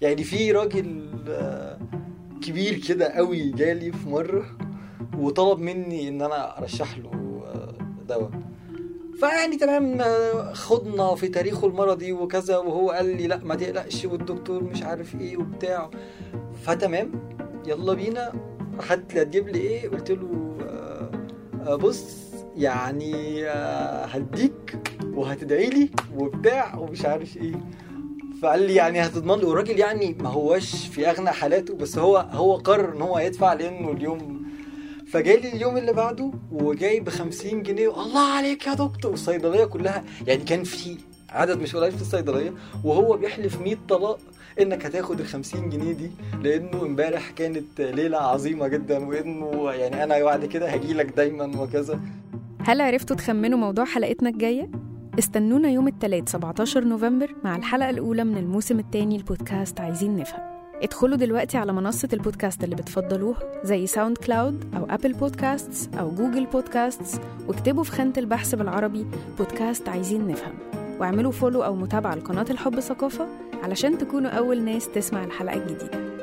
يعني في راجل آه، كبير كده قوي جالي في مرة وطلب مني إن أنا أرشح له آه، دواء. فيعني تمام خضنا في تاريخه المرضي وكذا وهو قال لي لا ما تقلقش والدكتور مش عارف إيه وبتاع. فتمام يلا بينا. لي هتجيب لي إيه قلت له آه، بص يعني هديك وهتدعي لي وبتاع ومش عارف إيه. فقال لي يعني هتضمن لي. والراجل يعني ما هوش في أغنى حالاته بس هو هو قرر إن هو يدفع لأنه اليوم فجالي اليوم اللي بعده وجاي ب 50 جنيه. الله عليك يا دكتور. الصيدليه كلها يعني كان في عدد مش قليل في الصيدلية وهو بيحلف 100 طلاق إنك هتاخد ال 50 جنيه دي لأنه إمبارح كانت ليلة عظيمة جدا وإنه يعني أنا بعد كده هجيلك دايما وكذا. هل عرفتوا تخمنوا موضوع حلقتنا الجاية؟ استنونا يوم الثلاث 17 نوفمبر مع الحلقة الأولى من الموسم الثاني البودكاست عايزين نفهم. ادخلوا دلوقتي على منصة البودكاست اللي بتفضلوها زي SoundCloud أو Apple Podcasts أو Google Podcasts واكتبوا في خانة البحث بالعربي بودكاست عايزين نفهم. واعملوا follow أو متابعة لقناة الحب ثقافة علشان تكونوا أول ناس تسمع الحلقة الجديدة.